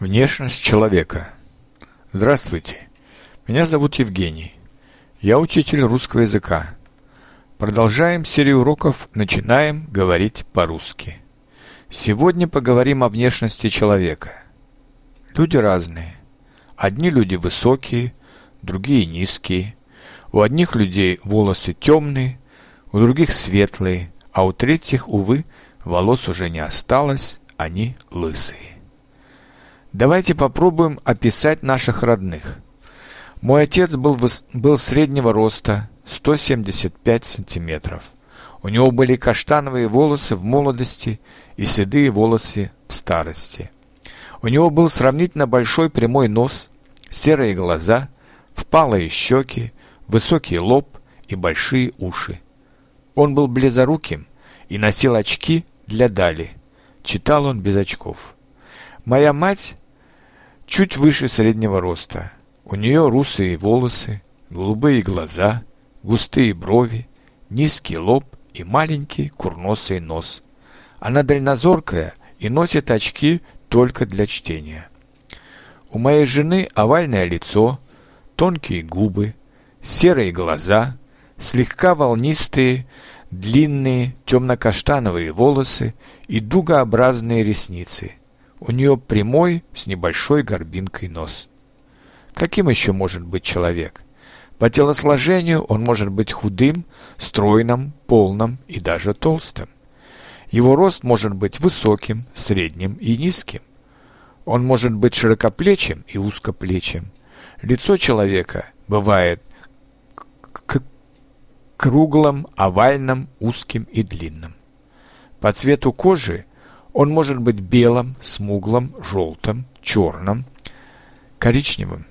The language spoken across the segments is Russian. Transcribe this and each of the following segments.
Внешность человека. Здравствуйте. Меня зовут Евгений. Я учитель русского языка. Продолжаем серию уроков «Начинаем говорить по-русски». Сегодня поговорим о внешности человека. Люди разные. Одни люди высокие, другие низкие. У одних людей волосы темные, у других светлые, а у третьих, увы, волос уже не осталось, они лысые. Давайте попробуем описать наших родных. Мой отец был, был среднего роста, 175 сантиметров. У него были каштановые волосы в молодости и седые волосы в старости. У него был сравнительно большой прямой нос, серые глаза, впалые щеки, высокий лоб и большие уши. Он был близоруким и носил очки для дали. Читал он без очков. Моя мать чуть выше среднего роста. У нее русые волосы, голубые глаза, густые брови, низкий лоб и маленький курносый нос. Она дальнозоркая и носит очки только для чтения. У моей жены овальное лицо, тонкие губы, серые глаза, слегка волнистые, длинные темно-каштановые волосы и дугообразные ресницы – у нее прямой с небольшой горбинкой нос. Каким еще может быть человек? По телосложению он может быть худым, стройным, полным и даже толстым. Его рост может быть высоким, средним и низким. Он может быть широкоплечим и узкоплечим. Лицо человека бывает круглым, овальным, узким и длинным. По цвету кожи он может быть белым, смуглым, желтым, черным, коричневым.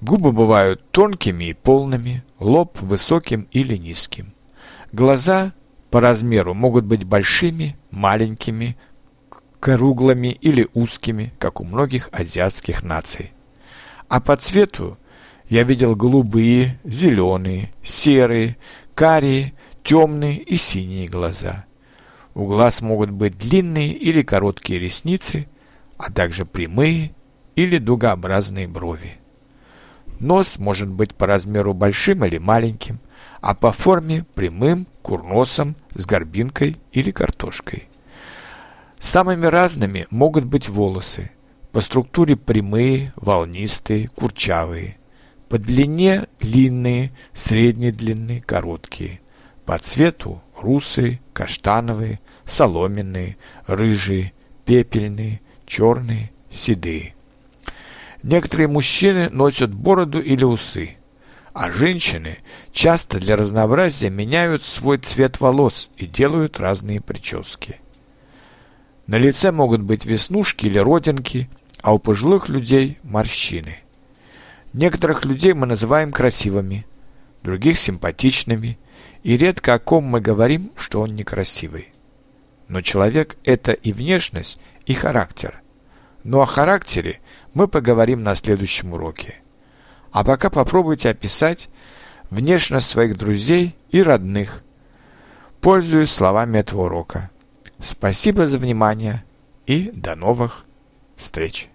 Губы бывают тонкими и полными, лоб высоким или низким. Глаза по размеру могут быть большими, маленькими, круглыми или узкими, как у многих азиатских наций. А по цвету я видел голубые, зеленые, серые, карие, темные и синие глаза. У глаз могут быть длинные или короткие ресницы, а также прямые или дугообразные брови. Нос может быть по размеру большим или маленьким, а по форме прямым, курносом, с горбинкой или картошкой. Самыми разными могут быть волосы. По структуре прямые, волнистые, курчавые. По длине длинные, средней длины, короткие. По цвету русые, каштановые, соломенные, рыжие, пепельные, черные, седые. Некоторые мужчины носят бороду или усы, а женщины часто для разнообразия меняют свой цвет волос и делают разные прически. На лице могут быть веснушки или родинки, а у пожилых людей – морщины. Некоторых людей мы называем красивыми, других – симпатичными, и редко о ком мы говорим, что он некрасивый. Но человек – это и внешность, и характер. Но о характере мы поговорим на следующем уроке. А пока попробуйте описать внешность своих друзей и родных, пользуясь словами этого урока. Спасибо за внимание и до новых встреч!